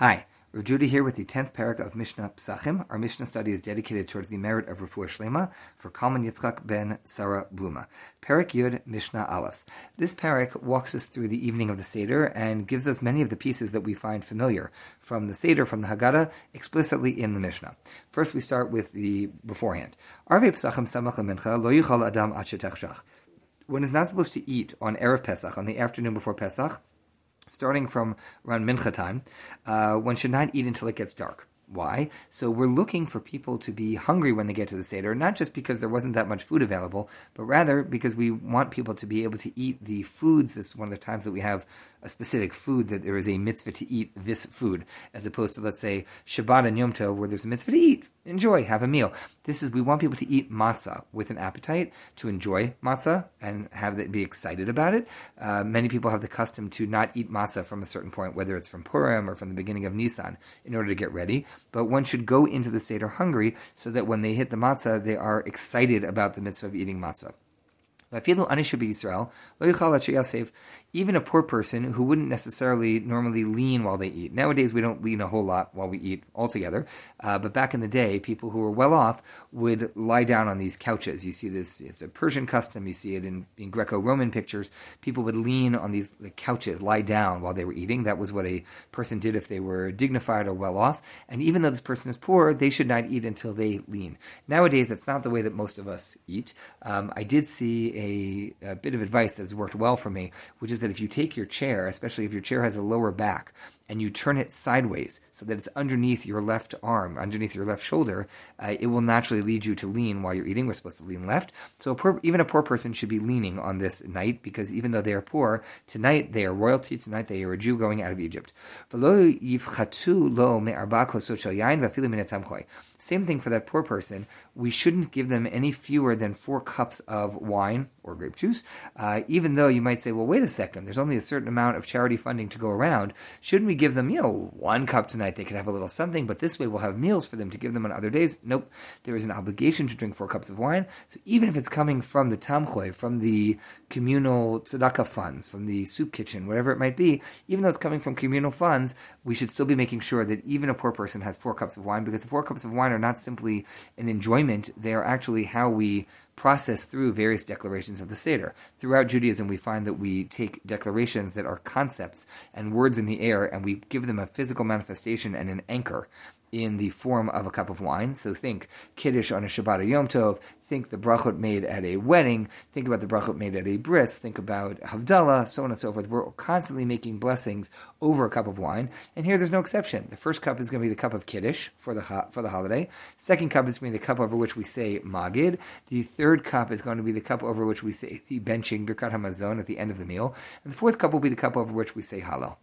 Hi, Rav Judah here with the 10th perek of Mishnah Pesachim. Our Mishnah study is dedicated towards the merit of Refuah Shlema for Kalman Yitzchak ben Sarah Bluma. Perek Yud Mishnah Aleph. This perek walks us through the evening of the Seder and gives us many of the pieces that we find familiar from the Seder, from the Haggadah, explicitly in the Mishnah. First, we start with the beforehand. Arve Pesachim Samach Mincha Lo Yichal Adam Achetech One is not supposed to eat on Erev Pesach, on the afternoon before Pesach, starting from around mincha time, uh, one should not eat until it gets dark. Why? So we're looking for people to be hungry when they get to the Seder, not just because there wasn't that much food available, but rather because we want people to be able to eat the foods. This is one of the times that we have a specific food that there is a mitzvah to eat this food, as opposed to, let's say, Shabbat and Yom Tov, where there's a mitzvah to eat, enjoy, have a meal. This is, we want people to eat matzah with an appetite, to enjoy matzah and have it be excited about it. Uh, many people have the custom to not eat matzah from a certain point, whether it's from Purim or from the beginning of Nisan, in order to get ready. But one should go into the Seder hungry so that when they hit the matzah, they are excited about the mitzvah of eating matzah. Even a poor person who wouldn't necessarily normally lean while they eat. Nowadays, we don't lean a whole lot while we eat altogether. Uh, but back in the day, people who were well off would lie down on these couches. You see this, it's a Persian custom. You see it in, in Greco Roman pictures. People would lean on these the couches, lie down while they were eating. That was what a person did if they were dignified or well off. And even though this person is poor, they should not eat until they lean. Nowadays, that's not the way that most of us eat. Um, I did see a, a bit of advice that's worked well for me, which is that if you take your chair, especially if your chair has a lower back, and you turn it sideways so that it's underneath your left arm, underneath your left shoulder, uh, it will naturally lead you to lean while you're eating. We're supposed to lean left. So a poor, even a poor person should be leaning on this night because even though they are poor, tonight they are royalty, tonight they are a Jew going out of Egypt. Same thing for that poor person. We shouldn't give them any fewer than four cups of wine or grape juice, uh, even though you might say, well, wait a second, there's only a certain amount of charity funding to go around. Shouldn't we give them, you know, one cup tonight? They could have a little something, but this way we'll have meals for them to give them on other days. Nope, there is an obligation to drink four cups of wine. So even if it's coming from the tamchui, from the communal tzedakah funds, from the soup kitchen, whatever it might be, even though it's coming from communal funds, we should still be making sure that even a poor person has four cups of wine because the four cups of wine are not simply an enjoyment, they are actually how we process through various declarations of the Seder. Throughout Judaism, we find that we take declarations that are concepts and words in the air and we give them a physical manifestation and an anchor in the form of a cup of wine. So think Kiddush on a Shabbat or Yom Tov. Think the brachot made at a wedding. Think about the brachot made at a bris. Think about Havdalah, so on and so forth. We're constantly making blessings over a cup of wine. And here there's no exception. The first cup is going to be the cup of Kiddush for the, for the holiday. Second cup is going to be the cup over which we say Magid. The third cup is going to be the cup over which we say the benching Birkat Hamazon at the end of the meal. And the fourth cup will be the cup over which we say Hallel.